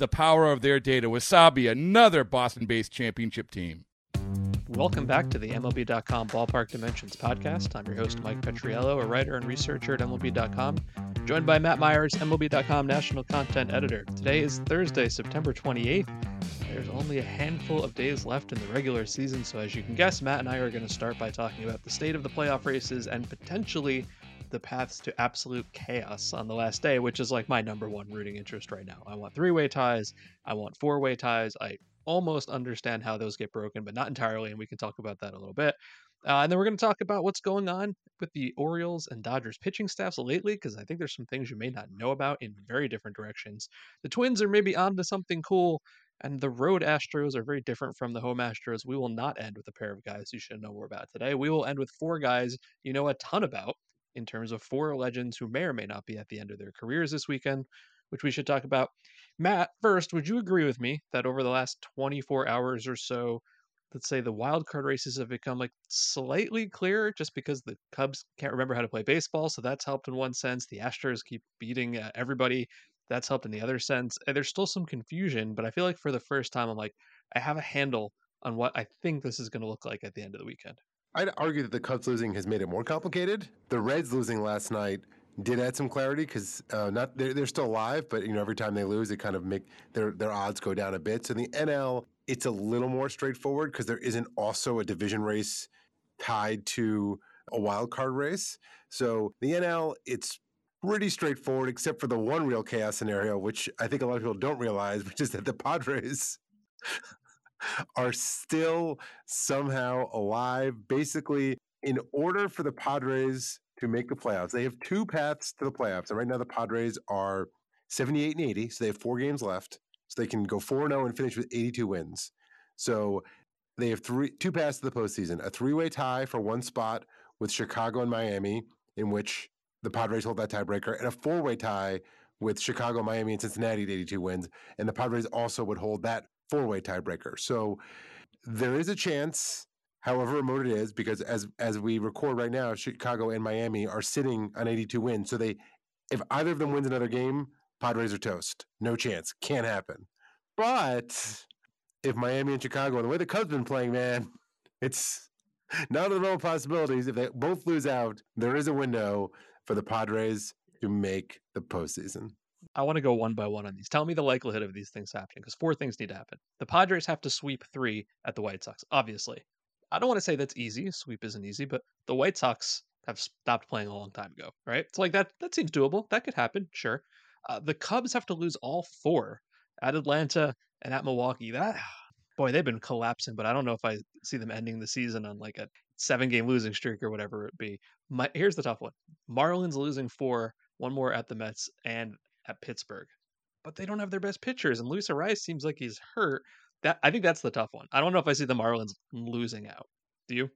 the power of their data. Wasabi, another Boston based championship team. Welcome back to the MLB.com Ballpark Dimensions podcast. I'm your host, Mike Petriello, a writer and researcher at MLB.com, joined by Matt Myers, MLB.com national content editor. Today is Thursday, September 28th. There's only a handful of days left in the regular season, so as you can guess, Matt and I are going to start by talking about the state of the playoff races and potentially the paths to absolute chaos on the last day, which is like my number one rooting interest right now. I want three way ties. I want four way ties. I almost understand how those get broken, but not entirely. And we can talk about that a little bit. Uh, and then we're going to talk about what's going on with the Orioles and Dodgers pitching staffs lately, because I think there's some things you may not know about in very different directions. The Twins are maybe onto something cool, and the road Astros are very different from the home Astros. We will not end with a pair of guys you should know more about today. We will end with four guys you know a ton about in terms of four legends who may or may not be at the end of their careers this weekend, which we should talk about. Matt, first, would you agree with me that over the last 24 hours or so, let's say the wild card races have become like slightly clearer just because the Cubs can't remember how to play baseball, so that's helped in one sense. The Astros keep beating uh, everybody, that's helped in the other sense. And there's still some confusion, but I feel like for the first time, I'm like, I have a handle on what I think this is going to look like at the end of the weekend. I'd argue that the Cubs losing has made it more complicated. The Reds losing last night did add some clarity because uh, not they're, they're still alive, but you know every time they lose, they kind of make their their odds go down a bit. So in the NL, it's a little more straightforward because there isn't also a division race tied to a wild card race. So the NL, it's pretty straightforward, except for the one real chaos scenario, which I think a lot of people don't realize, which is that the Padres are still somehow alive. Basically, in order for the Padres to make the playoffs, they have two paths to the playoffs. And right now, the Padres are 78 and 80, so they have four games left. So they can go 4 0 and finish with 82 wins. So they have three two paths to the postseason a three way tie for one spot with Chicago and Miami, in which the Padres hold that tiebreaker, and a four way tie with Chicago, Miami, and Cincinnati at 82 wins. And the Padres also would hold that four way tiebreaker. So there is a chance, however remote it is, because as as we record right now, Chicago and Miami are sitting on 82 wins. So they, if either of them wins another game, Padres are toast. No chance. Can't happen. But if Miami and Chicago, the way the Cubs been playing, man, it's not of the of possibilities. If they both lose out, there is a window for the Padres to make the postseason. I want to go one by one on these. Tell me the likelihood of these things happening because four things need to happen. The Padres have to sweep three at the White Sox, obviously. I don't want to say that's easy. Sweep isn't easy, but the White Sox have stopped playing a long time ago, right? It's like that. That seems doable. That could happen, sure. Uh, the Cubs have to lose all four at Atlanta and at Milwaukee. That boy, they've been collapsing, but I don't know if I see them ending the season on like a seven game losing streak or whatever it be. My, here's the tough one: Marlins losing four, one more at the Mets, and at Pittsburgh, but they don't have their best pitchers, and Luis Arraez seems like he's hurt. That I think that's the tough one. I don't know if I see the Marlins losing out. Do you?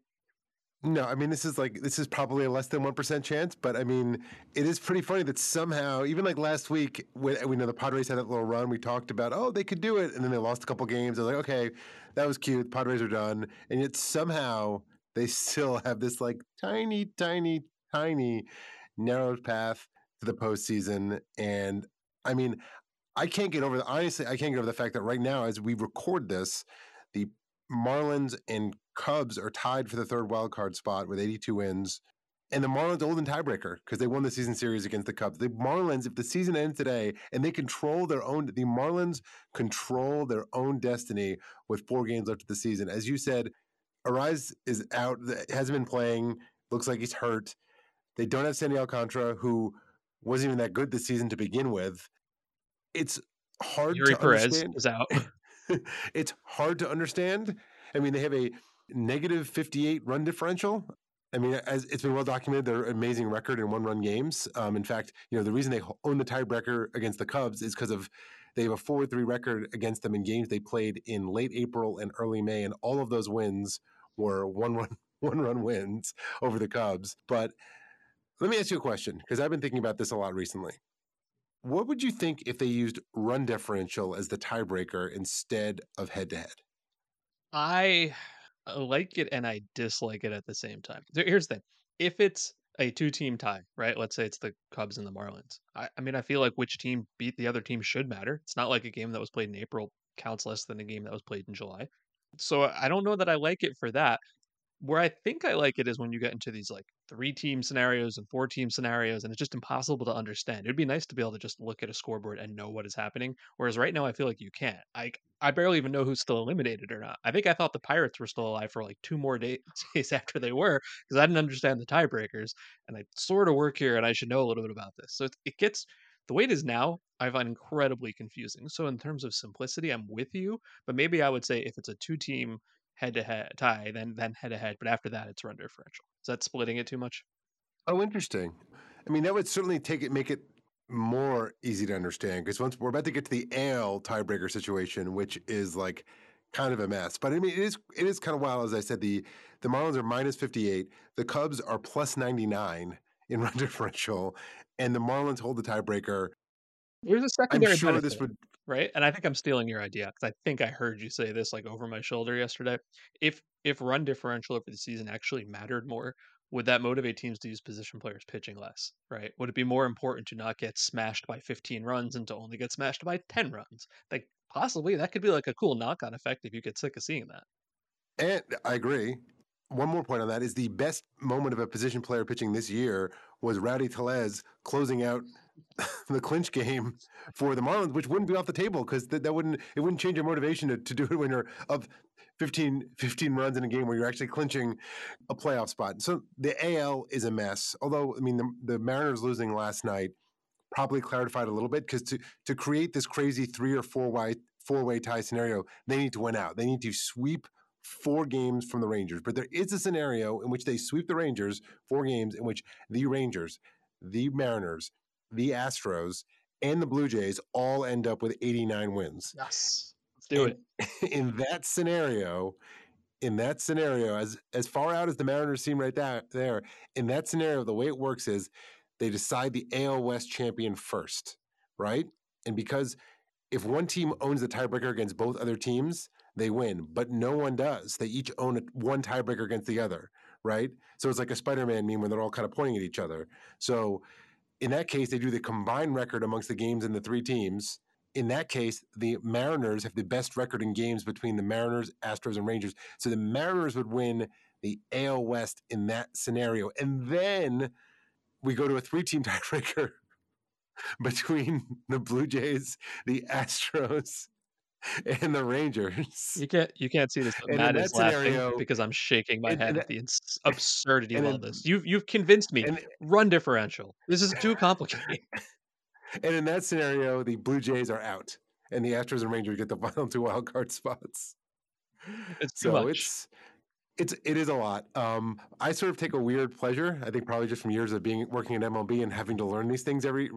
No, I mean this is like this is probably a less than one percent chance, but I mean it is pretty funny that somehow, even like last week when we know the Padres had that little run, we talked about oh they could do it, and then they lost a couple games. I was like, okay, that was cute. Padres are done, and yet somehow they still have this like tiny, tiny, tiny narrow path to the postseason. And I mean, I can't get over the honestly, I can't get over the fact that right now, as we record this, the Marlins and Cubs are tied for the third wild card spot with 82 wins, and the Marlins hold in tiebreaker because they won the season series against the Cubs. The Marlins, if the season ends today and they control their own, the Marlins control their own destiny with four games left of the season. As you said, Arraez is out, hasn't been playing, looks like he's hurt. They don't have Sandy Alcantara, who wasn't even that good this season to begin with. It's hard Eury to Perez understand. is out. it's hard to understand. I mean, they have a negative 58 run differential. I mean, as it's been well documented, their amazing record in one-run games. Um, in fact, you know the reason they own the tiebreaker against the Cubs is because of they have a four-three record against them in games they played in late April and early May, and all of those wins were one-run one-run wins over the Cubs. But let me ask you a question because I've been thinking about this a lot recently. What would you think if they used run differential as the tiebreaker instead of head-to-head? I like it and I dislike it at the same time. Here's the thing: if it's a two-team tie, right? Let's say it's the Cubs and the Marlins. I, I mean, I feel like which team beat the other team should matter. It's not like a game that was played in April counts less than a game that was played in July. So I don't know that I like it for that. Where I think I like it is when you get into these like three team scenarios and four team scenarios, and it's just impossible to understand. It'd be nice to be able to just look at a scoreboard and know what is happening. Whereas right now, I feel like you can't. I I barely even know who's still eliminated or not. I think I thought the Pirates were still alive for like two more day- days after they were because I didn't understand the tiebreakers, and I sort of work here and I should know a little bit about this. So it, it gets the way it is now. I find incredibly confusing. So in terms of simplicity, I'm with you, but maybe I would say if it's a two team head to head tie, then then head to head. But after that, it's run differential. Is that splitting it too much? Oh, interesting. I mean, that would certainly take it, make it more easy to understand because once we're about to get to the AL tiebreaker situation, which is like kind of a mess. But I mean, it is it is kind of wild. As I said, the the Marlins are minus fifty eight, the Cubs are plus ninety nine in run differential, and the Marlins hold the tiebreaker. There's a I'm secondary sure benefit, this would. Right? And I think I'm stealing your idea because I think I heard you say this like over my shoulder yesterday. If if run differential over the season actually mattered more, would that motivate teams to use position players pitching less, right? Would it be more important to not get smashed by 15 runs and to only get smashed by 10 runs? Like possibly that could be like a cool knock-on effect if you get sick of seeing that. And I agree. One more point on that is the best moment of a position player pitching this year was Rowdy Tellez closing out the clinch game for the Marlins, which wouldn't be off the table because that, that wouldn't it wouldn't change your motivation to, to do it when you're up 15, 15 runs in a game where you're actually clinching a playoff spot. So the AL is a mess. Although I mean the, the Mariners losing last night probably clarified a little bit because to to create this crazy three or four way four way tie scenario, they need to win out. They need to sweep four games from the Rangers. But there is a scenario in which they sweep the Rangers, four games in which the Rangers, the Mariners, the Astros, and the Blue Jays all end up with 89 wins. Yes. Let's do And it. In that scenario, in that scenario, as as far out as the Mariners seem right there, there, in that scenario, the way it works is they decide the AL West champion first, right? And because if one team owns the tiebreaker against both other teams, they win, but no one does. They each own a, one tiebreaker against the other, right? So it's like a Spider-Man meme when they're all kind of pointing at each other. So in that case, they do the combined record amongst the games in the three teams. In that case, the Mariners have the best record in games between the Mariners, Astros, and Rangers. So the Mariners would win the AL West in that scenario. And then we go to a three team tiebreaker between the Blue Jays, the Astros, and the Rangers. You can't you can't see this, but And Matt that is laughing because I'm shaking my and- head and at the ins- absurdity of all this. You've you've convinced me. Run differential. This is too complicated. and in that scenario, the Blue Jays are out, and the Astros and Rangers get the final two wild card spots. It's too so much. it's it's it is a lot. Um, I sort of take a weird pleasure. I think probably just from years of being working at MLB and having to learn these things every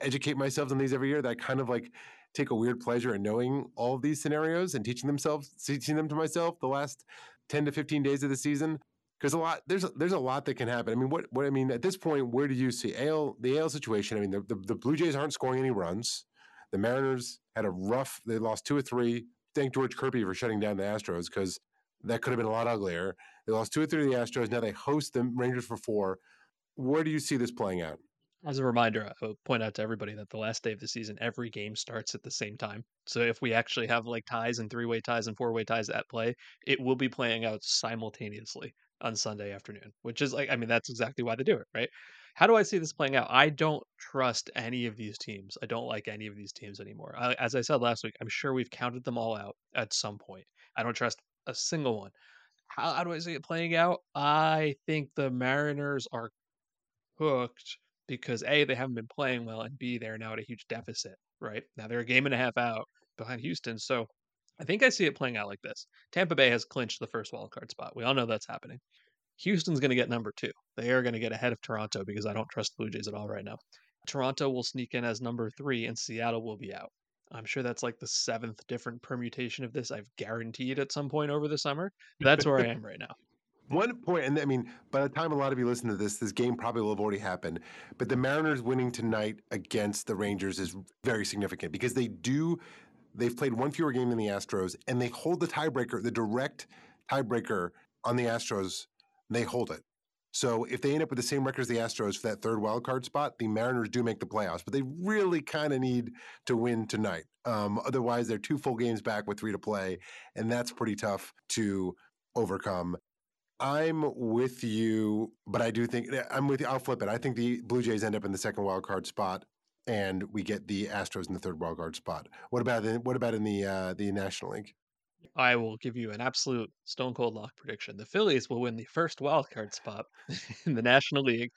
educate myself on these every year. That I kind of like take a weird pleasure in knowing all of these scenarios and teaching themselves teaching them to myself the last ten to fifteen days of the season. Because a lot there's there's a lot that can happen. I mean, what what I mean at this point, where do you see AL the AL situation? I mean, the, the, the Blue Jays aren't scoring any runs. The Mariners had a rough. They lost two or three. Thank George Kirby for shutting down the Astros because that could have been a lot uglier. They lost two or three to the Astros. Now they host the Rangers for four. Where do you see this playing out? As a reminder, I will point out to everybody that the last day of the season, every game starts at the same time. So if we actually have like ties and three way ties and four way ties at play, it will be playing out simultaneously. on Sunday afternoon, which is like, I mean, that's exactly why they do it, right? How do I see this playing out? I don't trust any of these teams. I don't like any of these teams anymore. I, as I said last week, I'm sure we've counted them all out at some point. I don't trust a single one. How, how do I see it playing out? I think the Mariners are hooked because A, they haven't been playing well, and B, they're now at a huge deficit, right? Now they're a game and a half out behind Houston. So I think I see it playing out like this. Tampa Bay has clinched the first wild card spot. We all know that's happening. Houston's going to get number two. They are going to get ahead of Toronto because I don't trust the Blue Jays at all right now. Toronto will sneak in as number three, and Seattle will be out. I'm sure that's like the seventh different permutation of this I've guaranteed at some point over the summer. That's where I am right now. One point, and I mean, by the time a lot of you listen to this, this game probably will have already happened. But the Mariners winning tonight against the Rangers is very significant because they do, they've played one fewer game than the Astros, and they hold the tiebreaker, the direct tiebreaker on the Astros they hold it. So if they end up with the same record as the Astros for that third wild card spot, the Mariners do make the playoffs, but they really kind of need to win tonight. Um, otherwise, they're two full games back with three to play, and that's pretty tough to overcome. I'm with you, but I do think I'm with you. I'll flip it. I think the Blue Jays end up in the second wild card spot, and we get the Astros in the third wild card spot. What about the, what about in the uh, the National League? I will give you an absolute stone cold lock prediction. The Phillies will win the first wild card spot in the National League.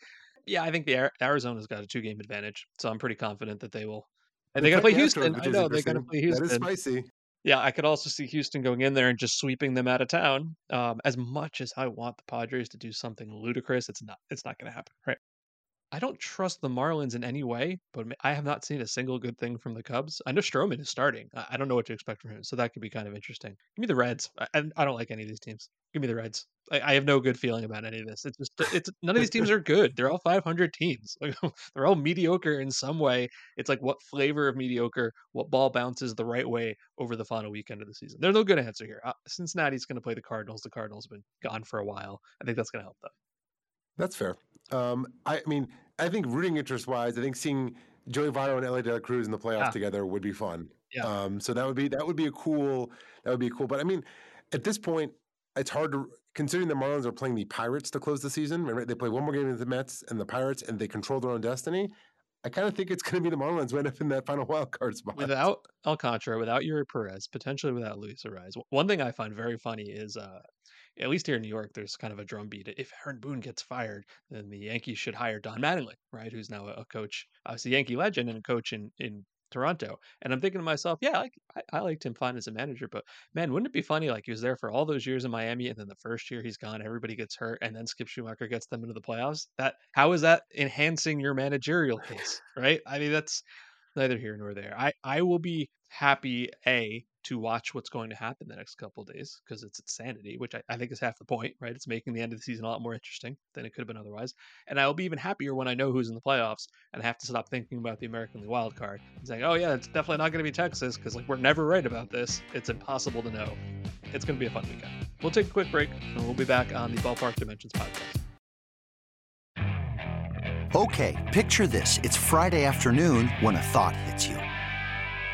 Yeah, I think the Arizona's got a two game advantage, so I'm pretty confident that they will. And they got to play Houston. I know they got to play Houston. That is spicy. Yeah, I could also see Houston going in there and just sweeping them out of town. Um, as much as I want the Padres to do something ludicrous, it's not. It's not going to happen, right? I don't trust the Marlins in any way, but I have not seen a single good thing from the Cubs. I know Stroman is starting. I don't know what to expect from him, so that could be kind of interesting. Give me the Reds. I, I don't like any of these teams. Give me the Reds. I, I, have no good feeling about any of this. It's just it's none of these teams are good. They're all 500 teams. they're all mediocre in some way. It's like what flavor of mediocre, what ball bounces the right way over the final weekend of the season. There's no good answer here. Uh, Cincinnati's going to play the Cardinals. The Cardinals have been gone for a while. I think that's going to help them. That's fair. Um, I mean, I think rooting interest wise, I think seeing Joey Votto and Elly De La Cruz in the playoffs yeah. together would be fun. Yeah. Um, so that would be that would be a cool that would be cool. But I mean, at this point, it's hard to considering the Marlins are playing the Pirates to close the season. Right? They play one more game with the Mets and the Pirates, and they control their own destiny. I kind of think it's going to be the Marlins end up in that final wild card spot. Without Alcantara, without Eury Perez, potentially without Luis Arraez. One thing I find very funny is uh, at least here in New York, there's kind of a drumbeat. If Aaron Boone gets fired, then the Yankees should hire Don Mattingly, right? Who's now a coach, obviously Yankee legend and a coach in, in Toronto. And I'm thinking to myself, yeah, I, I liked him fine as a manager, but man, wouldn't it be funny? Like he was there for all those years in Miami, and then the first year he's gone, everybody gets hurt, and then Skip Schumaker gets them into the playoffs. That how is that enhancing your managerial case, right? I mean, that's neither here nor there. I I will be happy a to watch what's going to happen the next couple days because it's insanity, which I, I, think is half the point, right? It's making the end of the season a lot more interesting than it could have been otherwise. And I'll be even happier when I know who's in the playoffs and I have to stop thinking about the American League wild card and saying, oh, yeah, it's definitely not going to be Texas because like we're never right about this. It's impossible to know. It's going to be a fun weekend. We'll take a quick break and we'll be back on the Ballpark Dimensions podcast. Okay, picture this. It's Friday afternoon when a thought hits you.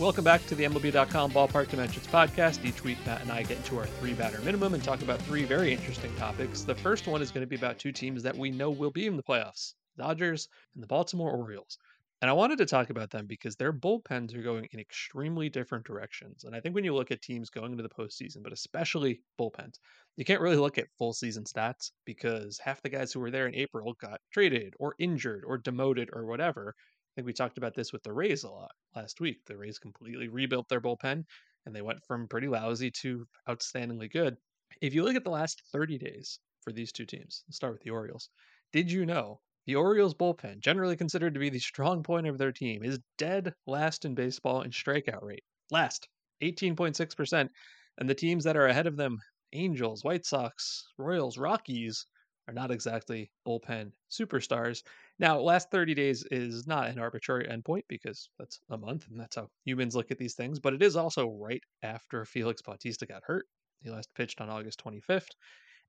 Welcome back to the MLB.com Ballpark Dimensions podcast. Each week, Matt and I get into our three batter minimum and talk about three very interesting topics. The first one is going to be about two teams that we know will be in the playoffs Dodgers and the Baltimore Orioles. And I wanted to talk about them because their bullpens are going in extremely different directions. And I think when you look at teams going into the postseason, but especially bullpens, you can't really look at full season stats because half the guys who were there in April got traded or injured or demoted or whatever think we talked about this with the Rays a lot last week. The Rays completely rebuilt their bullpen and they went from pretty lousy to outstandingly good. If you look at the last 30 days for these two teams, let's start with the Orioles. Did you know the Orioles bullpen, generally considered to be the strong point of their team, is dead last in baseball in strikeout rate? Last, 18.6%. And the teams that are ahead of them, Angels, White Sox, Royals, Rockies, are not exactly bullpen superstars. Now, last 30 days is not an arbitrary endpoint because that's a month and that's how humans look at these things, but it is also right after Felix Bautista got hurt. He last pitched on August 25th.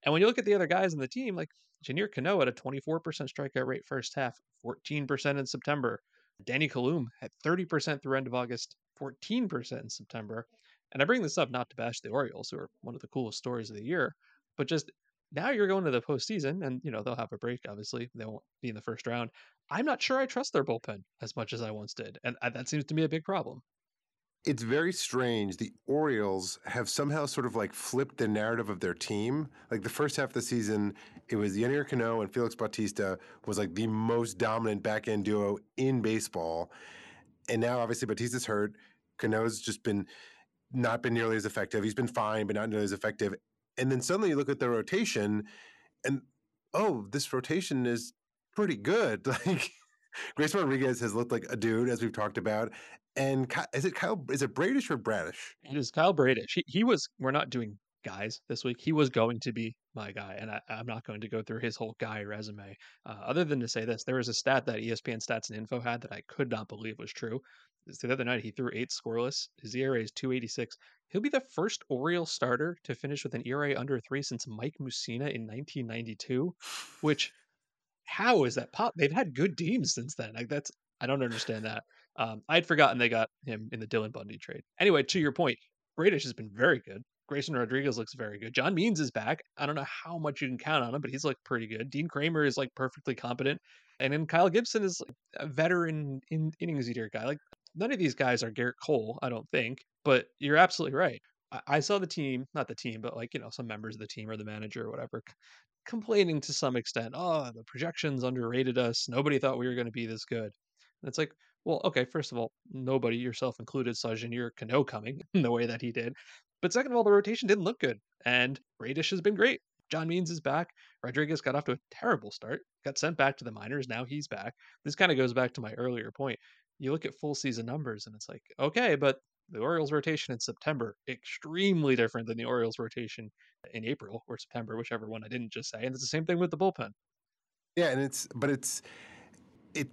And when you look at the other guys in the team, like Yennier Cano had a 24% strikeout rate first half, 14% in September. Danny Coulombe had 30% through end of August, 14% in September. And I bring this up not to bash the Orioles, who are one of the coolest stories of the year, but just now you're going to the postseason, and you know they'll have a break. Obviously, they won't be in the first round. I'm not sure I trust their bullpen as much as I once did, and uh, that seems to me a big problem. It's very strange. The Orioles have somehow sort of like flipped the narrative of their team. Like the first half of the season, it was Yennier Cano and Felix Bautista was like the most dominant back end duo in baseball. And now obviously Bautista's hurt. Cano's just been not been nearly as effective. He's been fine, but not nearly as effective. And then suddenly you look at the rotation and oh, this rotation is pretty good. Like Grayson Rodriguez has looked like a dude, as we've talked about. And is it Kyle? Is it Bradish or Bradish? It is Kyle Bradish. He, he was. We're not doing guys this week. He was going to be my guy, and I, am not going to go through his whole guy resume. Uh, other than to say this, there was a stat that ESPN Stats and Info had that I could not believe was true. The other night, he threw eight scoreless. His ERA is 286. He'll be the first Oriole starter to finish with an ERA under three since Mike Mussina in 1992. Which, how is that pop? They've had good teams since then. Like that's I don't understand that. Um, I'd forgotten they got him in the Dylan Bundy trade. Anyway, to your point, Bradish has been very good. Grayson Rodriguez looks very good. John Means is back. I don't know how much you can count on him, but he's looked pretty good. Dean Kremer is like perfectly competent. And then Kyle Gibson is like a veteran in innings eater guy. Like none of these guys are Gerrit Cole, I don't think. But you're absolutely right. I, I saw the team, not the team, but like, you know, some members of the team or the manager or whatever, c- complaining to some extent. Oh, the projections underrated us. Nobody thought we were going to be this good. And it's like, well, okay, first of all, nobody, yourself included, saw Yennier Cano coming in the way that he did. But second of all, the rotation didn't look good. And Bradish has been great. John Means is back. Rodriguez got off to a terrible start, got sent back to the minors. Now he's back. This kind of goes back to my earlier point. You look at full season numbers and it's like, okay, but the Orioles rotation in September, extremely different than the Orioles rotation in April or September, whichever one I didn't just say. And it's the same thing with the bullpen. Yeah, and it's but it's it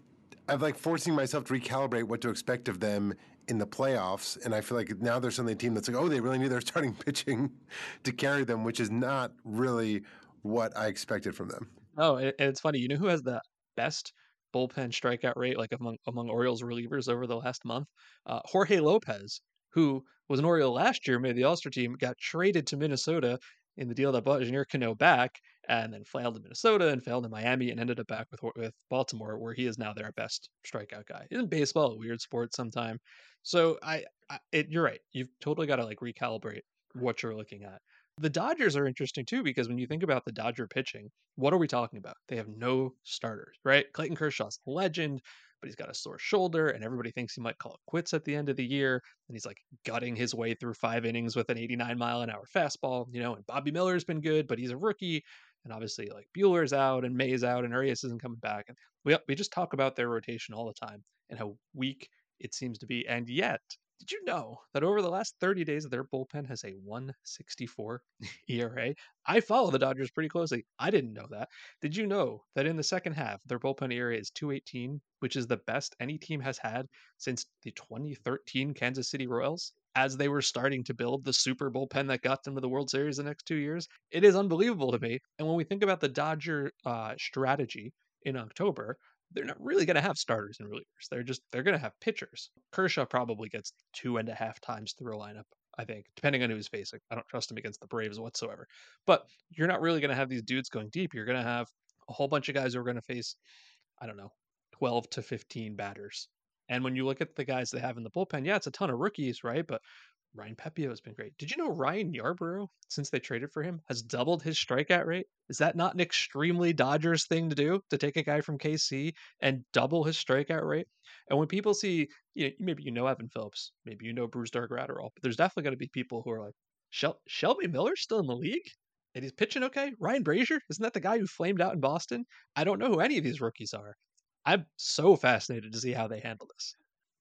I'm like forcing myself to recalibrate what to expect of them in the playoffs. And I feel like now there's suddenly a team that's like, oh, they really need their starting pitching to carry them, which is not really what I expected from them. Oh, and it's funny. You know who has the best bullpen strikeout rate, like among among Orioles relievers over the last month? Uh, Jorge Lopez, who was an Oriole last year, made the All Star team, got traded to Minnesota in the deal that brought Yennier Cano back, and then failed in Minnesota and failed in Miami, and ended up back with with Baltimore, where he is now their best strikeout guy. Isn't baseball a weird sport sometime? So I, I it, you're right. You've totally got to like recalibrate what you're looking at. The Dodgers are interesting too because when you think about the Dodger pitching, what are we talking about? They have no starters, right? Clayton Kershaw's legend, but he's got a sore shoulder, and everybody thinks he might call it quits at the end of the year. And he's like gutting his way through five innings with an 89 mile an hour fastball, you know. And Bobby Miller's been good, but he's a rookie. And obviously, like Buehler's out and May's out and Urías isn't coming back. And we we just talk about their rotation all the time and how weak it seems to be. And yet, did you know that over the last 30 days, their bullpen has a 164 ERA? I follow the Dodgers pretty closely. I didn't know that. Did you know that in the second half, their bullpen ERA is 218, which is the best any team has had since the 2013 Kansas City Royals? As they were starting to build the super bullpen that got them to the World Series the next two years, it is unbelievable to me. And when we think about the Dodger uh, strategy in October, they're not really going to have starters and relievers. They're just they're going to have pitchers. Kershaw probably gets two and a half times through a lineup. I think, depending on who's facing. I don't trust him against the Braves whatsoever. But you're not really going to have these dudes going deep. You're going to have a whole bunch of guys who are going to face, I don't know, 12 to 15 batters. And when you look at the guys they have in the bullpen, yeah, it's a ton of rookies, right? But Ryan Pepiot has been great. Did you know Ryan Yarbrough, since they traded for him, has doubled his strikeout rate? Is that not an extremely Dodgers thing to do to take a guy from KC and double his strikeout rate? And when people see, you know, maybe you know Evan Phillips, maybe you know Brusdar Graterol, but there's definitely going to be people who are like, Shel- Shelby Miller's still in the league and he's pitching okay. Ryan Brasier, isn't that the guy who flamed out in Boston? I don't know who any of these rookies are. I'm so fascinated to see how they handle this.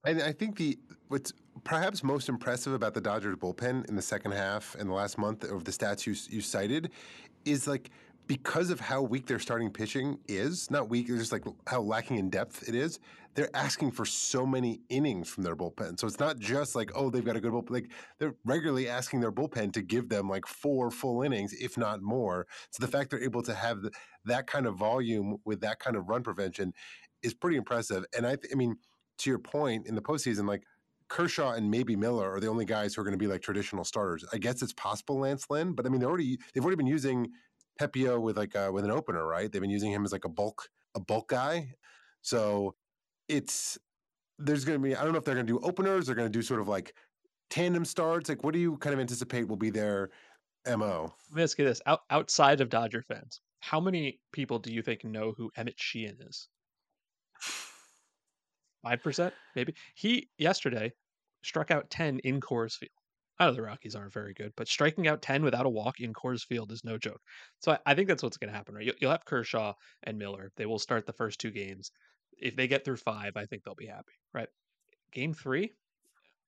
And I think the what's perhaps most impressive about the Dodgers bullpen in the second half and the last month of the stats you you cited is like because of how weak their starting pitching is, not weak, it's just like how lacking in depth it is, they're asking for so many innings from their bullpen. So it's not just like, oh, they've got a good bullpen. Like they're regularly asking their bullpen to give them like four full innings, if not more. So the fact they're able to have the, that kind of volume with that kind of run prevention is pretty impressive. And I, th- I mean, to your point in the postseason, like Kershaw and maybe Miller are the only guys who are going to be like traditional starters. I guess it's possible Lance Lynn, but I mean, they're already they've already been using Pepiot with like a, with an opener, right? They've been using him as like a bulk a bulk guy. So it's there's going to be I don't know if they're going to do openers. They're going to do sort of like tandem starts. Like, what do you kind of anticipate will be their mo? Let me ask you this: Out, outside of Dodger fans, how many people do you think know who Emmett Sheehan is? Five percent, maybe. He yesterday struck out ten in Coors Field. I know the Rockies aren't very good, but striking out 10 without a walk in Coors Field is no joke. So I, I think that's what's going to happen, right? You'll, you'll have Kershaw and Miller. They will start the first two games. If they get through five, I think they'll be happy, right? Game three,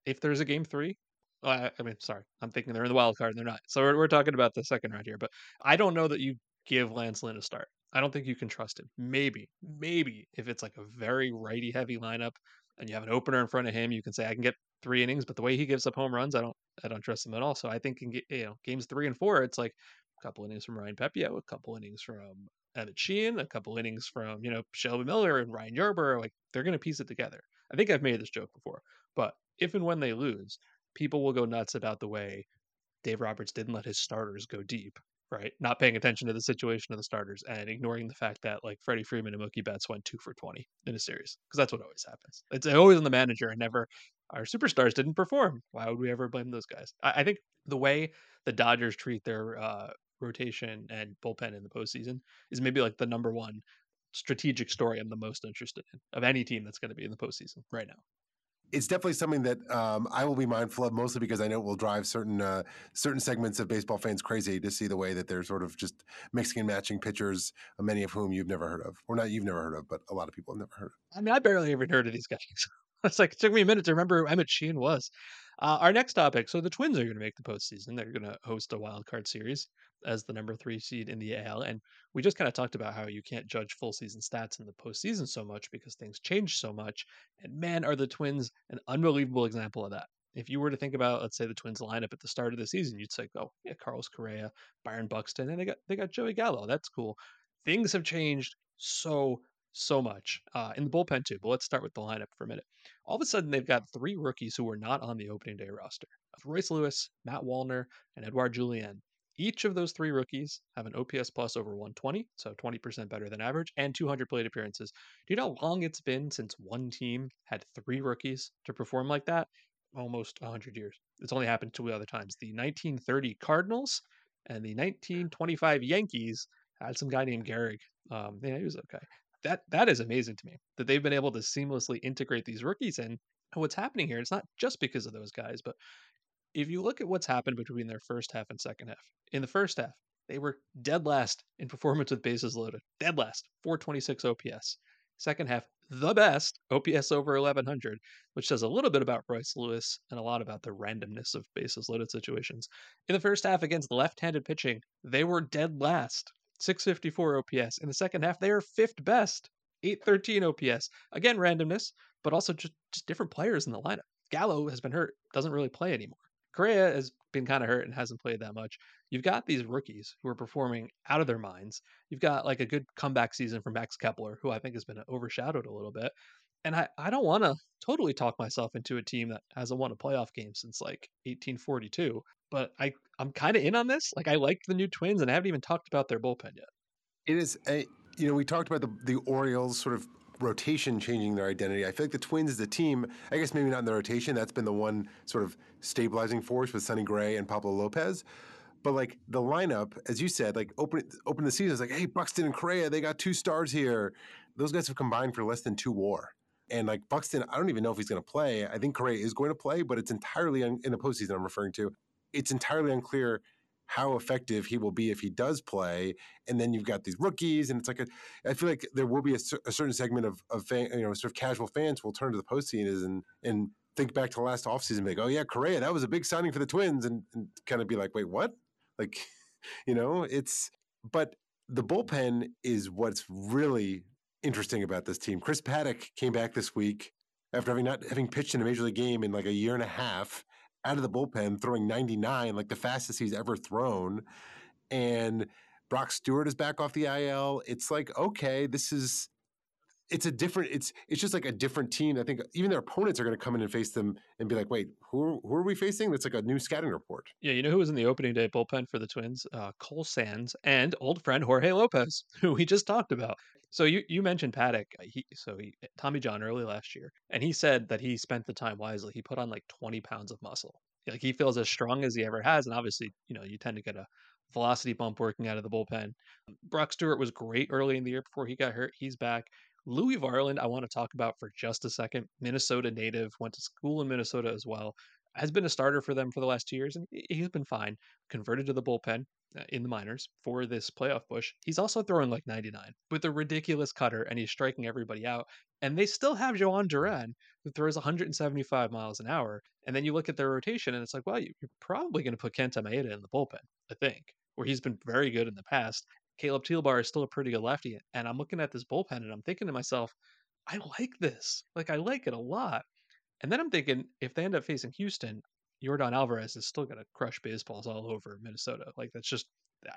if there's a game three, I, I mean, sorry, I'm thinking they're in the wild card and they're not. So we're, we're talking about the second round here, but I don't know that you give Lance Lynn a start. I don't think you can trust him. Maybe, maybe if it's like a very righty heavy lineup and you have an opener in front of him, you can say I can get three innings. But the way he gives up home runs, I don't, I don't trust him at all. So I think in you know games three and four, it's like a couple innings from Ryan Pepiot, a couple innings from Emmett Sheehan, a couple innings from you know Shelby Miller and Ryan Yarbrough. Like they're to piece it together. I think I've made this joke before, but if and when they lose, people will go nuts about the way Dave Roberts didn't let his starters go deep right? Not paying attention to the situation of the starters and ignoring the fact that like Freddie Freeman and Mookie Betts went two for 20 in a series because that's what always happens. It's always on the manager and never our superstars didn't perform. Why would we ever blame those guys? I, I think the way the Dodgers treat their uh, rotation and bullpen in the postseason is maybe like the number one strategic story I'm the most interested in of any team that's going to be in the postseason right now it's definitely something that um, I will be mindful of, mostly because I know it will drive certain uh, certain segments of baseball fans crazy to see the way that they're sort of just mixing and matching pitchers, uh, many of whom you've never heard of, or not you've never heard of, but a lot of people have never heard of. I mean, I barely even heard of these guys. it's like it took me a minute to remember who Emmett Sheehan was. Uh, our next topic. So the Twins are going to make the postseason. They're going to host a wild card series as the number three seed in the AL. And we just kind of talked about how you can't judge full season stats in the postseason so much because things change so much. And man, are the Twins an unbelievable example of that. If you were to think about, let's say, the Twins lineup at the start of the season, you'd say, "Oh, yeah, Carlos Correa, Byron Buxton, and they got they got Joey Gallo. That's cool." Things have changed so so much uh, in the bullpen too. But let's start with the lineup for a minute. All of a sudden, they've got three rookies who were not on the opening day roster: Royce Lewis, Matt Wallner, and Edouard Julien. Each of those three rookies have an OPS plus over 120, so 20% better than average, and 200 plate appearances. Do you know how long it's been since one team had three rookies to perform like that? Almost 100 years. It's only happened two other times. The 1930 Cardinals and the 1925 Yankees had some guy named Gehrig. Um, yeah, he was okay. That that is amazing to me that they've been able to seamlessly integrate these rookies in. And what's happening here, it's not just because of those guys, but if you look at what's happened between their first half and second half, in the first half, they were dead last in performance with bases loaded. Dead last, 426 OPS. Second half, the best, OPS over 1100, which says a little bit about Royce Lewis and a lot about the randomness of bases loaded situations. In the first half against left handed pitching, they were dead last, 654 OPS. In the second half, they are fifth best, 813 OPS. Again, randomness, but also just, just different players in the lineup. Gallo has been hurt, doesn't really play anymore. Correa has been kind of hurt and hasn't played that much. You've got these rookies who are performing out of their minds. You've got like a good comeback season from Max Kepler, who I think has been overshadowed a little bit. And I, I don't want to totally talk myself into a team that hasn't won a playoff game since like 1842, but I, I'm kind of in on this. Like I like the new Twins, and I haven't even talked about their bullpen yet. It is a, you know, we talked about the the Orioles sort of rotation changing their identity. I feel like the Twins as a team, I guess maybe not in the rotation, that's been the one sort of stabilizing force with Sonny Gray and Pablo Lopez. But like the lineup, as you said, like open open the season, it's like, hey, Buxton and Correa, they got two stars here. Those guys have combined for less than two WAR. And like Buxton, I don't even know if he's going to play. I think Correa is going to play, but it's entirely un- in the postseason. I'm referring to. It's entirely unclear how effective he will be if he does play. And then you've got these rookies, and it's like a. I feel like there will be a, a certain segment of of fan, you know sort of casual fans will turn to the postseason and and think back to the last offseason and like, oh yeah, Correa, that was a big signing for the Twins, and, and kind of be like, wait, what? Like, you know, it's but the bullpen is what's really interesting about this team. Chris Paddack came back this week after having not having pitched in a major league game in like a year and a half out of the bullpen, throwing 99, like the fastest he's ever thrown. And Brock Stewart is back off the IL. It's like, okay, this is it's a different it's it's just like a different team. I think even their opponents are going to come in and face them and be like, wait, who who are we facing? That's like a new scouting report. Yeah, you know who was in the opening day bullpen for the Twins? Uh, Cole Sands and old friend Jorge Lopez, who we just talked about. So you you mentioned Paddack. Uh, he so he Tommy John early last year, and he said that he spent the time wisely. He put on like 20 pounds of muscle. Like he feels as strong as he ever has, and obviously, you know, you tend to get a velocity bump working out of the bullpen. Brock Stewart was great early in the year before he got hurt. He's back. Louis Varland, I want to talk about for just a second. Minnesota native, went to school in Minnesota as well. Has been a starter for them for the last two years, and he's been fine. Converted to the bullpen Uh, in the minors for this playoff push. He's also throwing like 99 with a ridiculous cutter, and he's striking everybody out. And they still have Jhoan Duran, who throws 175 miles an hour. And then you look at their rotation, and it's like, well, you're probably going to put Kenta Maeda in the bullpen, I think, where he's been very good in the past. Caleb Thielbar is still a pretty good lefty. And I'm looking at this bullpen and I'm thinking to myself, I like this. Like, I like it a lot. And then I'm thinking, if they end up facing Houston, Yordan Alvarez is still going to crush baseballs all over Minnesota. Like, that's just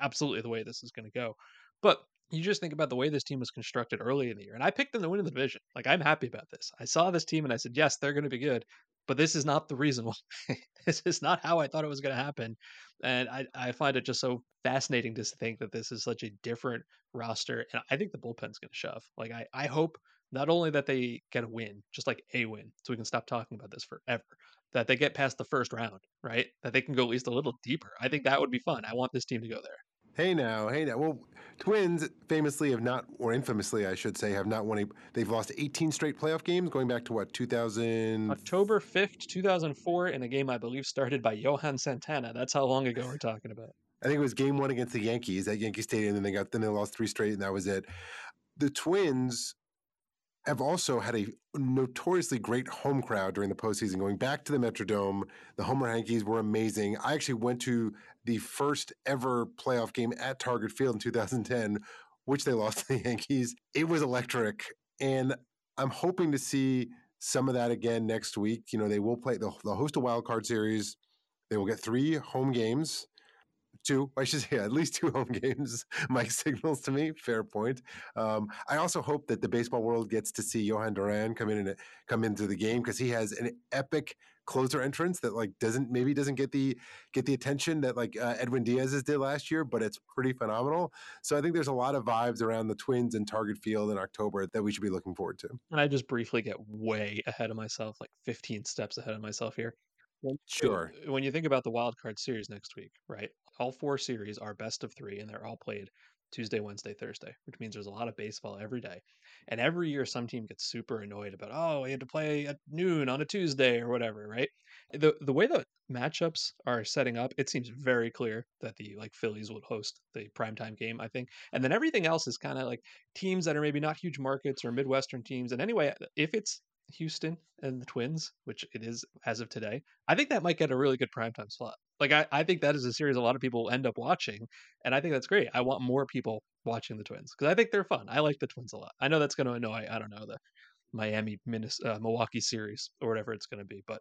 absolutely the way this is going to go. But you just think about the way this team was constructed early in the year. And I picked them to win the division. Like, I'm happy about this. I saw this team and I said, yes, they're going to be good. But this is not the reason why. this is not how I thought it was going to happen. And I, I find it just so fascinating to think that this is such a different roster. And I think the bullpen's going to shove. Like, I, I hope not only that they get a win, just like a win, so we can stop talking about this forever, that they get past the first round, right? That they can go at least a little deeper. I think that would be fun. I want this team to go there. Hey now, hey now. Well, Twins famously have not, or infamously, I should say, have not won a. They've lost 18 straight playoff games, going back to what 2000. October 5th, 2004, in a game I believe started by Johan Santana. That's how long ago we're talking about. I think it was Game One against the Yankees at Yankee Stadium, and then they got then they lost three straight, and that was it. The Twins have also had a notoriously great home crowd during the postseason. Going back to the Metrodome, the Homer Hankies were amazing. I actually went to the first ever playoff game at Target Field in 2010, which they lost to the Yankees. It was electric, and I'm hoping to see some of that again next week. You know, they will play. the host a wild card series. They will get three home games two, I should say, at least two home games. Mike signals to me. Fair point. Um, I also hope that the baseball world gets to see Jhoan Duran come in and come into the game because he has an epic closer entrance that like doesn't maybe doesn't get the get the attention that like uh, Edwin Diaz's did last year, but it's pretty phenomenal. So I think there's a lot of vibes around the Twins and Target Field in October that we should be looking forward to. And I just briefly get way ahead of myself, like 15 steps ahead of myself here. Sure. When you think about the wild card series next week, right? All four series are best of three, and they're all played Tuesday, Wednesday, Thursday, which means there's a lot of baseball every day. And every year, some team gets super annoyed about, oh, we had to play at noon on a Tuesday or whatever, right? The the way that matchups are setting up, it seems very clear that the like Phillies would host the primetime game, I think. And then everything else is kind of like teams that are maybe not huge markets or Midwestern teams. And anyway, uh, if it's Houston and the Twins, which it is as of today, I think that might get a really good primetime slot. Like I, I think that is a series a lot of people end up watching, and I think that's great. I want more people watching the Twins because I think they're fun. I like the Twins a lot. I know that's going to annoy I don't know the Miami, Minnesota, uh, Milwaukee series or whatever it's going to be, but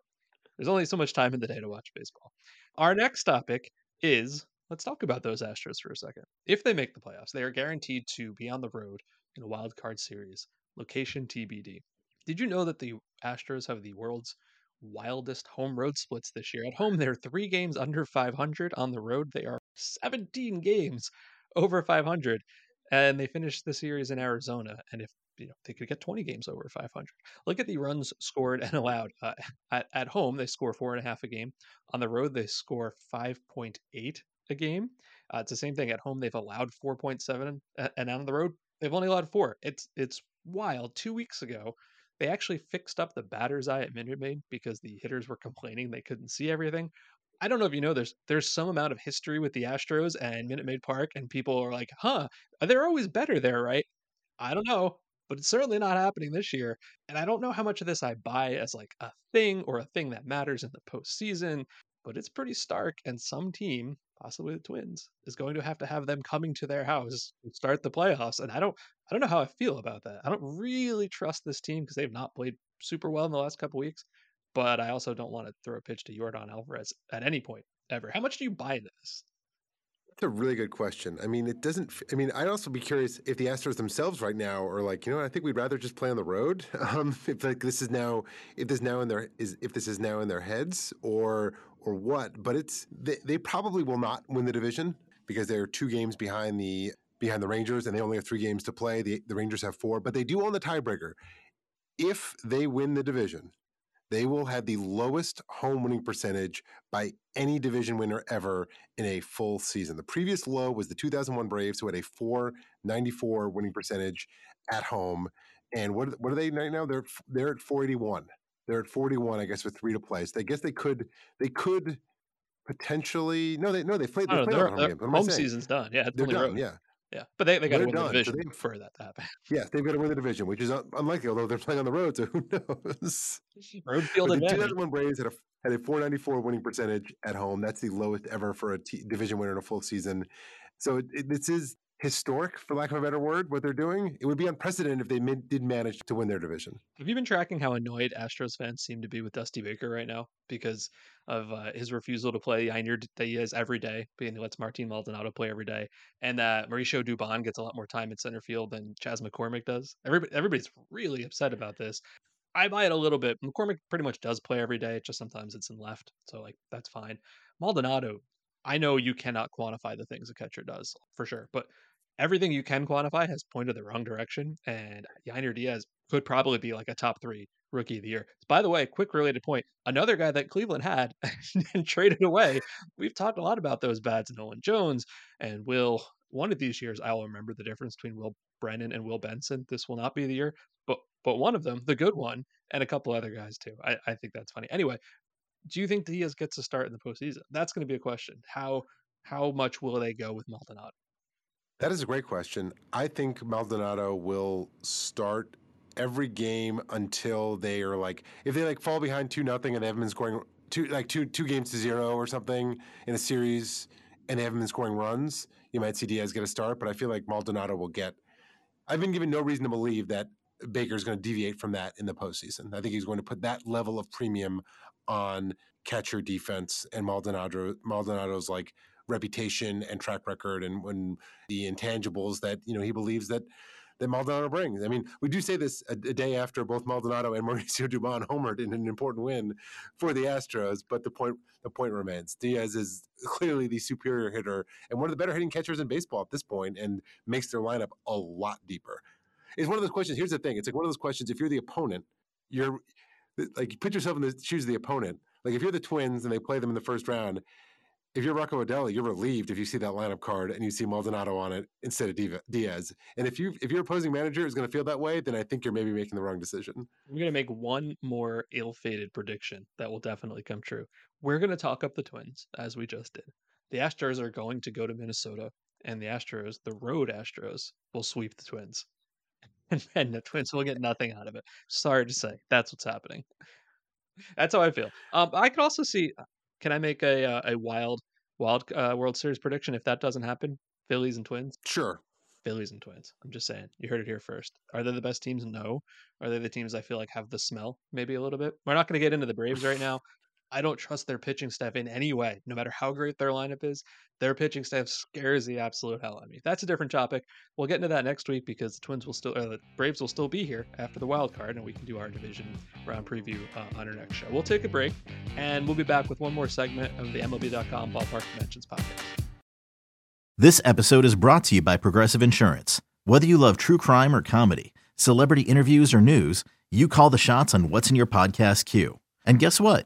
there's only so much time in the day to watch baseball. Our next topic is let's talk about those Astros for a second. If they make the playoffs, they are guaranteed to be on the road in a wild card series. Location TBD. Did you know that the Astros have the world's wildest home road splits this year? At home, they're three games under 500. On the road, they are 17 games over 500. And they finished the series in Arizona. And if you know they could get 20 games over 500. Look at the runs scored and allowed. Uh, at at home, they score four and a half a game. On the road, they score 5.8 a game. Uh, it's the same thing. At home, they've allowed 4.7, and on the road, they've only allowed four. It's it's wild. Two weeks ago, they actually fixed up the batter's eye at Minute Maid because the hitters were complaining they couldn't see everything. I don't know if you know there's there's some amount of history with the Astros and Minute Maid Park, and people are like, huh, they're always better there, right? I don't know, but it's certainly not happening this year. And I don't know how much of this I buy as like a thing or a thing that matters in the postseason. But it's pretty stark. And some team, possibly the Twins, is going to have to have them coming to their house to start the playoffs. And I don't, I don't know how I feel about that. I don't really trust this team because they've not played super well in the last couple weeks. But I also don't want to throw a pitch to Yordan Alvarez at any point ever. How much do you buy this? That's a really good question. I mean, it doesn't. I mean, I'd also be curious if the Astros themselves right now are like, you know, I think we'd rather just play on the road. Um, if like this is now, if this now in their is, if this is now in their heads, or or what. But it's they, they probably will not win the division because they're two games behind the behind the Rangers, and they only have three games to play. The the Rangers have four, but they do own the tiebreaker. If they win the division, they will have the lowest home winning percentage by any division winner ever in a full season. The previous low was the 2001 Braves, who had a 494 winning percentage at home. And what what are they right now? They're they're at 481. They're at 41, I guess, with three to play. So I guess they could they could potentially no they no they played, they oh, played their, home their games. What home season's done. Yeah, it's They're done. road. Yeah. Yeah, but they, they got to They're the done, so they- for that to happen. Yeah, they've got to win the division, which is un- unlikely, although they're playing on the road, so who knows? Road field But the advantage. 2001 Braves had a had a 494 winning percentage at home. That's the lowest ever for a t- division winner in a full season. So it, it, this is historic, for lack of a better word, what they're doing. It would be unprecedented if they mid, did manage to win their division. Have you been tracking how annoyed Astros fans seem to be with Dusty Baker right now because of uh, his refusal to play Yainer Diaz every day, being he lets Martin Maldonado play every day, and that Mauricio Dubon gets a lot more time in center field than Chas McCormick does? Everybody, everybody's really upset about this. I buy it a little bit. McCormick pretty much does play every day, just sometimes it's in left, so like that's fine. Maldonado, I know you cannot quantify the things a catcher does for sure, but everything you can quantify has pointed the wrong direction, and Yainer Diaz could probably be like a top three rookie of the year. By the way, quick related point: another guy that Cleveland had and traded away. We've talked a lot about those bats, Nolan Jones and Will. One of these years, I will remember the difference between Will Brennan and Will Benson. This will not be the year, but but one of them, the good one, and a couple other guys too. I, I think that's funny. Anyway, do you think Diaz gets a start in the postseason? That's going to be a question. How how much will they go with Maldonado? That is a great question. I think Maldonado will start every game until they are like if they like fall behind two nothing and they haven't been scoring two like two two games to zero or something in a series and they haven't been scoring runs, you might see Diaz get a start. But I feel like Maldonado will get. I've been given no reason to believe that Baker's going to deviate from that in the postseason. I think he's going to put that level of premium on catcher defense and Maldonado Maldonado's like reputation and track record and when the intangibles that you know he believes that that Maldonado brings. I mean, we do say this a, a day after both Maldonado and Mauricio Dubon homered in an important win for the Astros, but the point the point remains. Diaz is clearly the superior hitter and one of the better hitting catchers in baseball at this point, and makes their lineup a lot deeper. It's one of those questions. Here's the thing: it's like one of those questions. If you're the opponent, you're like put yourself in the shoes of the opponent. Like if you're the Twins and they play them in the first round, if you're Rocco Baldelli, you're relieved if you see that lineup card and you see Maldonado on it instead of Diaz. And if you if your opposing manager is going to feel that way, then I think you're maybe making the wrong decision. I'm going to make one more ill-fated prediction that will definitely come true. We're going to talk up the Twins as we just did. The Astros are going to go to Minnesota, and the Astros, the road Astros, will sweep the Twins, and, and the Twins will get nothing out of it. Sorry to say, that's what's happening. That's how I feel. Um, I could also see. Can I make a uh, a wild wild uh, World Series prediction if that doesn't happen? Phillies and Twins. Sure. Phillies and Twins. I'm just saying. You heard it here first. Are they the best teams? No. Are they the teams I feel like have the smell maybe a little bit? We're not going to get into the Braves right now. I don't trust their pitching staff in any way, no matter how great their lineup is. Their pitching staff scares the absolute hell out of me. That's a different topic. We'll get into that next week because the Twins will still, the Braves will still be here after the wild card, and we can do our division round preview uh, on our next show. We'll take a break, and we'll be back with one more segment of the MLB.com Ballpark Dimensions podcast. This episode is brought to you by Progressive Insurance. Whether you love true crime or comedy, celebrity interviews or news, you call the shots on what's in your podcast queue. And guess what?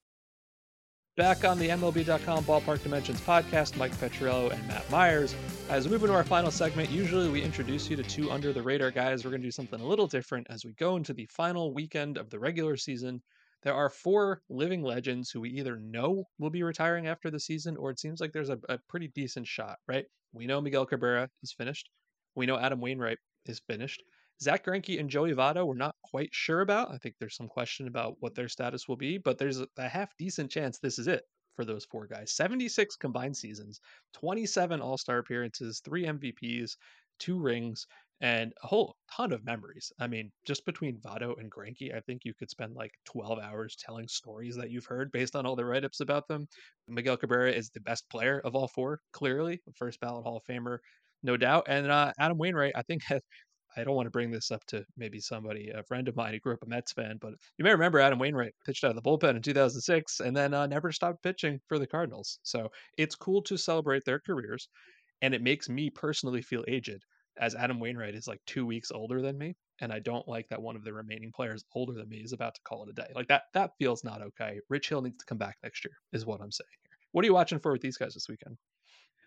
Back on the MLB.com Ballpark Dimensions podcast, Mike Petriello and Matt Myers. As we move into our final segment, usually we introduce you to two under the radar guys. We're going to do something a little different as we go into the final weekend of the regular season. There are four living legends who we either know will be retiring after the season, or it seems like there's a, a pretty decent shot, right? We know Miguel Cabrera is finished. We know Adam Wainwright is finished. Zack Greinke and Joey Votto, we're not quite sure about. I think there's some question about what their status will be, but there's a, half decent chance this is it for those four guys. 76 combined seasons, 27 All Star appearances, three MVPs, two rings, and a whole ton of memories. I mean, just between Votto and Greinke, I think you could spend like 12 hours telling stories that you've heard based on all the write ups about them. Miguel Cabrera is the best player of all four, clearly, first ballot Hall of Famer, no doubt. And uh, Adam Wainwright, I think, I don't want to bring this up to maybe somebody, a friend of mine who grew up a Mets fan, but you may remember Adam Wainwright pitched out of the bullpen in 2006 and then uh, never stopped pitching for the Cardinals. So it's cool to celebrate their careers. And it makes me personally feel aged as Adam Wainwright is like two weeks older than me. And I don't like that one of the remaining players older than me is about to call it a day. Like that, that feels not okay. Rich Hill needs to come back next year, is what I'm saying here. What are you watching for with these guys this weekend?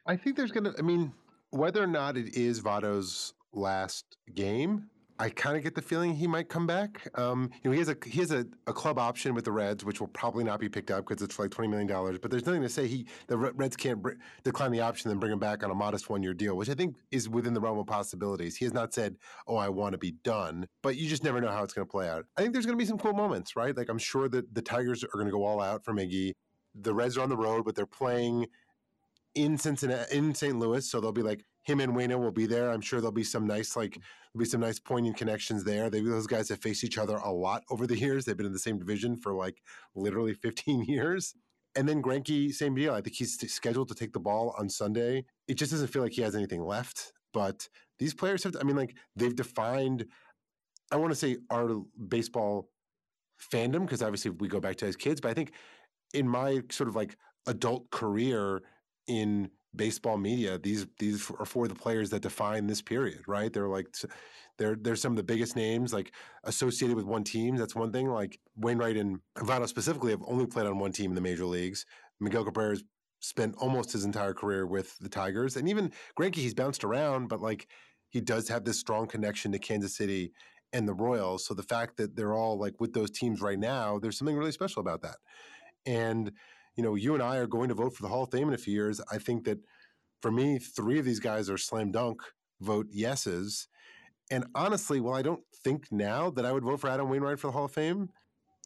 I think there's going to, I mean, whether or not it is Votto's last game. I kind of get the feeling he might come back. Um, you know, he has a he has a, a, club option with the Reds, which will probably not be picked up because it's like twenty million dollars. But there's nothing to say he the Reds can't br- decline the option and bring him back on a modest one year deal, which I think is within the realm of possibilities. He has not said, "Oh, I want to be done," but you just never know how it's going to play out. I think there's going to be some cool moments, right? Like I'm sure that the Tigers are going to go all out for Miggy. The Reds are on the road, but they're playing in Cincinnati, in St. Louis, so they'll be like him and Wayno will be there. I'm sure there'll be some nice, like, mm. there'll be some nice poignant connections there. They, those guys have faced each other a lot over the years. They've been in the same division for like literally 15 years. And then Greinke, same deal. I think he's scheduled to take the ball on Sunday. It just doesn't feel like he has anything left. But these players have, I mean, like, they've defined, I want to say, our baseball fandom, because obviously we go back to as kids, but I think in my sort of like adult career in baseball media. These these are for the players that define this period, right? They're like they're they're some of the biggest names like associated with one team. That's one thing. Like Wainwright and Votto specifically have only played on one team in the major leagues. Miguel Cabrera's spent almost his entire career with the Tigers, and even Greinke, he's bounced around, but like he does have this strong connection to Kansas City and the Royals. So the fact that they're all like with those teams right now, there's something really special about that. And you know, you and I are going to vote for the Hall of Fame in a few years. I think that for me, three of these guys are slam dunk vote yeses. And honestly, well, I don't think now that I would vote for Adam Wainwright for the Hall of Fame.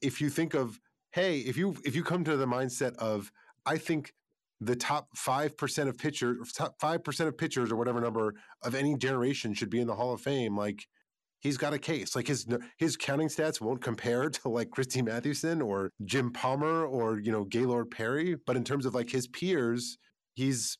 If you think of, hey, if you if you come to the mindset of, I think the top five percent of pitchers, top five percent of pitchers, or whatever number of any generation should be in the Hall of Fame, like he's got a case. Like his his counting stats won't compare to like Christy Mathewson or Jim Palmer or you know Gaylord Perry, but in terms of like his peers, he's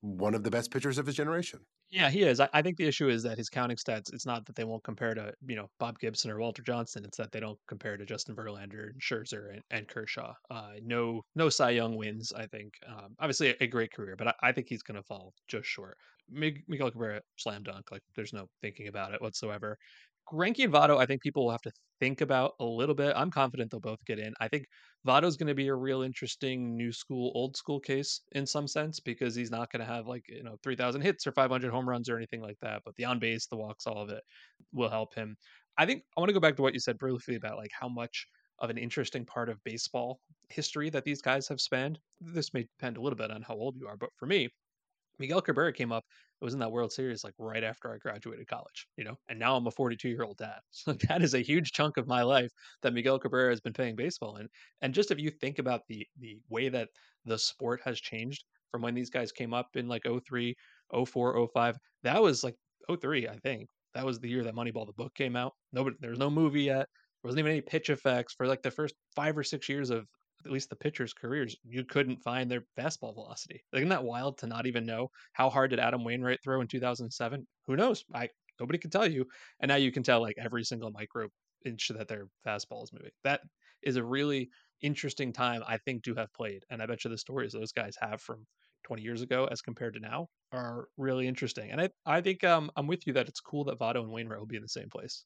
one of the best pitchers of his generation. Yeah, he is. I, I, think the issue is that his counting stats, it's not that they won't compare to, you know, Bob Gibson or Walter Johnson. It's that they don't compare to Justin Verlander and Scherzer and, and Kershaw. Uh, no, no Cy Young wins, I think. Um, obviously a, a, great career, but I, I think he's going to fall just short. Miguel Cabrera, slam dunk. Like there's no thinking about it whatsoever. Greinke and Votto, I think people will have to think about a little bit. I'm confident they'll both get in. I think Votto's going to be a real interesting new school, old school case in some sense because he's not going to have like, you know, 3,000 hits or 500 home runs or anything like that. But the on base, the walks, all of it will help him. I think I want to go back to what you said briefly about like how much of an interesting part of baseball history that these guys have spanned. This may depend a little bit on how old you are, but for me, Miguel Cabrera came up. It was in that World Series like right after I graduated college, you know, and now I'm a 42 year old dad. So that is a huge chunk of my life that Miguel Cabrera has been playing baseball in. And just if you think about the the way that the sport has changed from when these guys came up in like 03, 04, 05, that was like 03, I think. That was the year that Moneyball the book came out. Nobody, there was no movie yet. There wasn't even any PITCHf/x for like the first five or six years of at least the pitchers' careers, you couldn't find their fastball velocity. Isn't that wild to not even know how hard did Adam Wainwright throw in 2007? Who knows? I nobody can tell you. And now you can tell like every single micro inch that their fastball is moving. That is a really interesting time I think to have played. And I bet you the stories those guys have from 20 years ago as compared to now are really interesting. And I I think um, I'm with you that it's cool that Votto and Wainwright will be in the same place.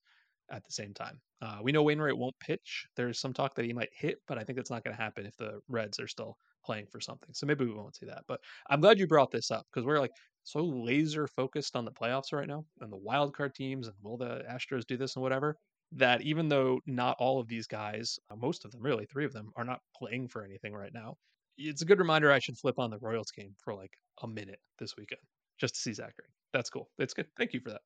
At the same time. Uh, we know Wainwright won't pitch. There's some talk that he might hit, but I think that's not going to happen if the Reds are still playing for something. So maybe we won't see that. But I'm glad you brought this up because we're like so laser focused on the playoffs right now and the wild card teams and will the Astros do this and whatever that even though not all of these guys, uh, most of them really, three of them are not playing for anything right now. It's a good reminder I should flip on the Royals game for like a minute this weekend just to see Zachary. That's cool. It's good. Thank you for that.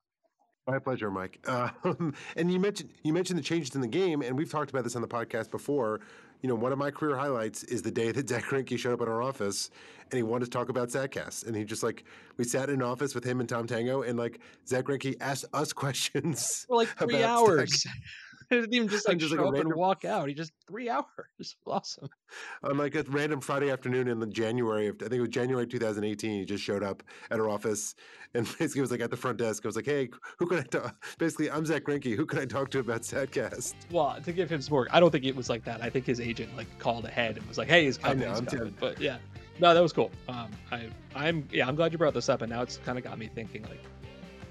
My pleasure, Mike. Um, and you mentioned you mentioned the changes in the game, and we've talked about this on the podcast before. You know, one of my career highlights is the day that Zack Greinke showed up at our office, and he wanted to talk about Statcast, and he just like we sat in an office with him and Tom Tango, and like Zack Greinke asked us questions for like three hours. He didn't even just like just show like up random... and walk out. He just three hours. Awesome. On like a random Friday afternoon in the January of I think it was January 2018. He just showed up at our office and basically was like at the front desk. I was like, "Hey, who can I talk?" Basically, I'm Zack Greinke. Who can I talk to about Statcast? Well, to give him some work, I don't think it was like that. I think his agent like called ahead and was like, "Hey, he's coming." I know, he's I'm coming. But yeah, no, that was cool. Um, I, I'm yeah, I'm glad you brought this up, and now it's kind of got me thinking like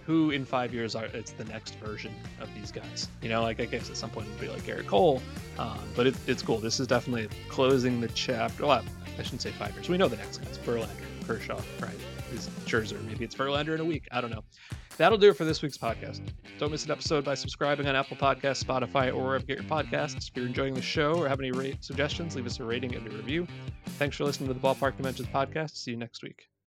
who in five years are it's the next version of these guys. You know, like I guess at some point it'll be like Gerrit Cole, um, but it, it's cool. This is definitely closing the chapter. Well, I shouldn't say five years. We know the next guys: Verlander, Kershaw, right? Is Scherzer? Maybe it's Verlander in a week. I don't know. That'll do it for this week's podcast. Don't miss an episode by subscribing on Apple Podcasts, Spotify, or wherever you get your podcasts. If you're enjoying the show or have any rate suggestions, leave us a rating and a review. Thanks for listening to the Ballpark Dimensions podcast. See you next week.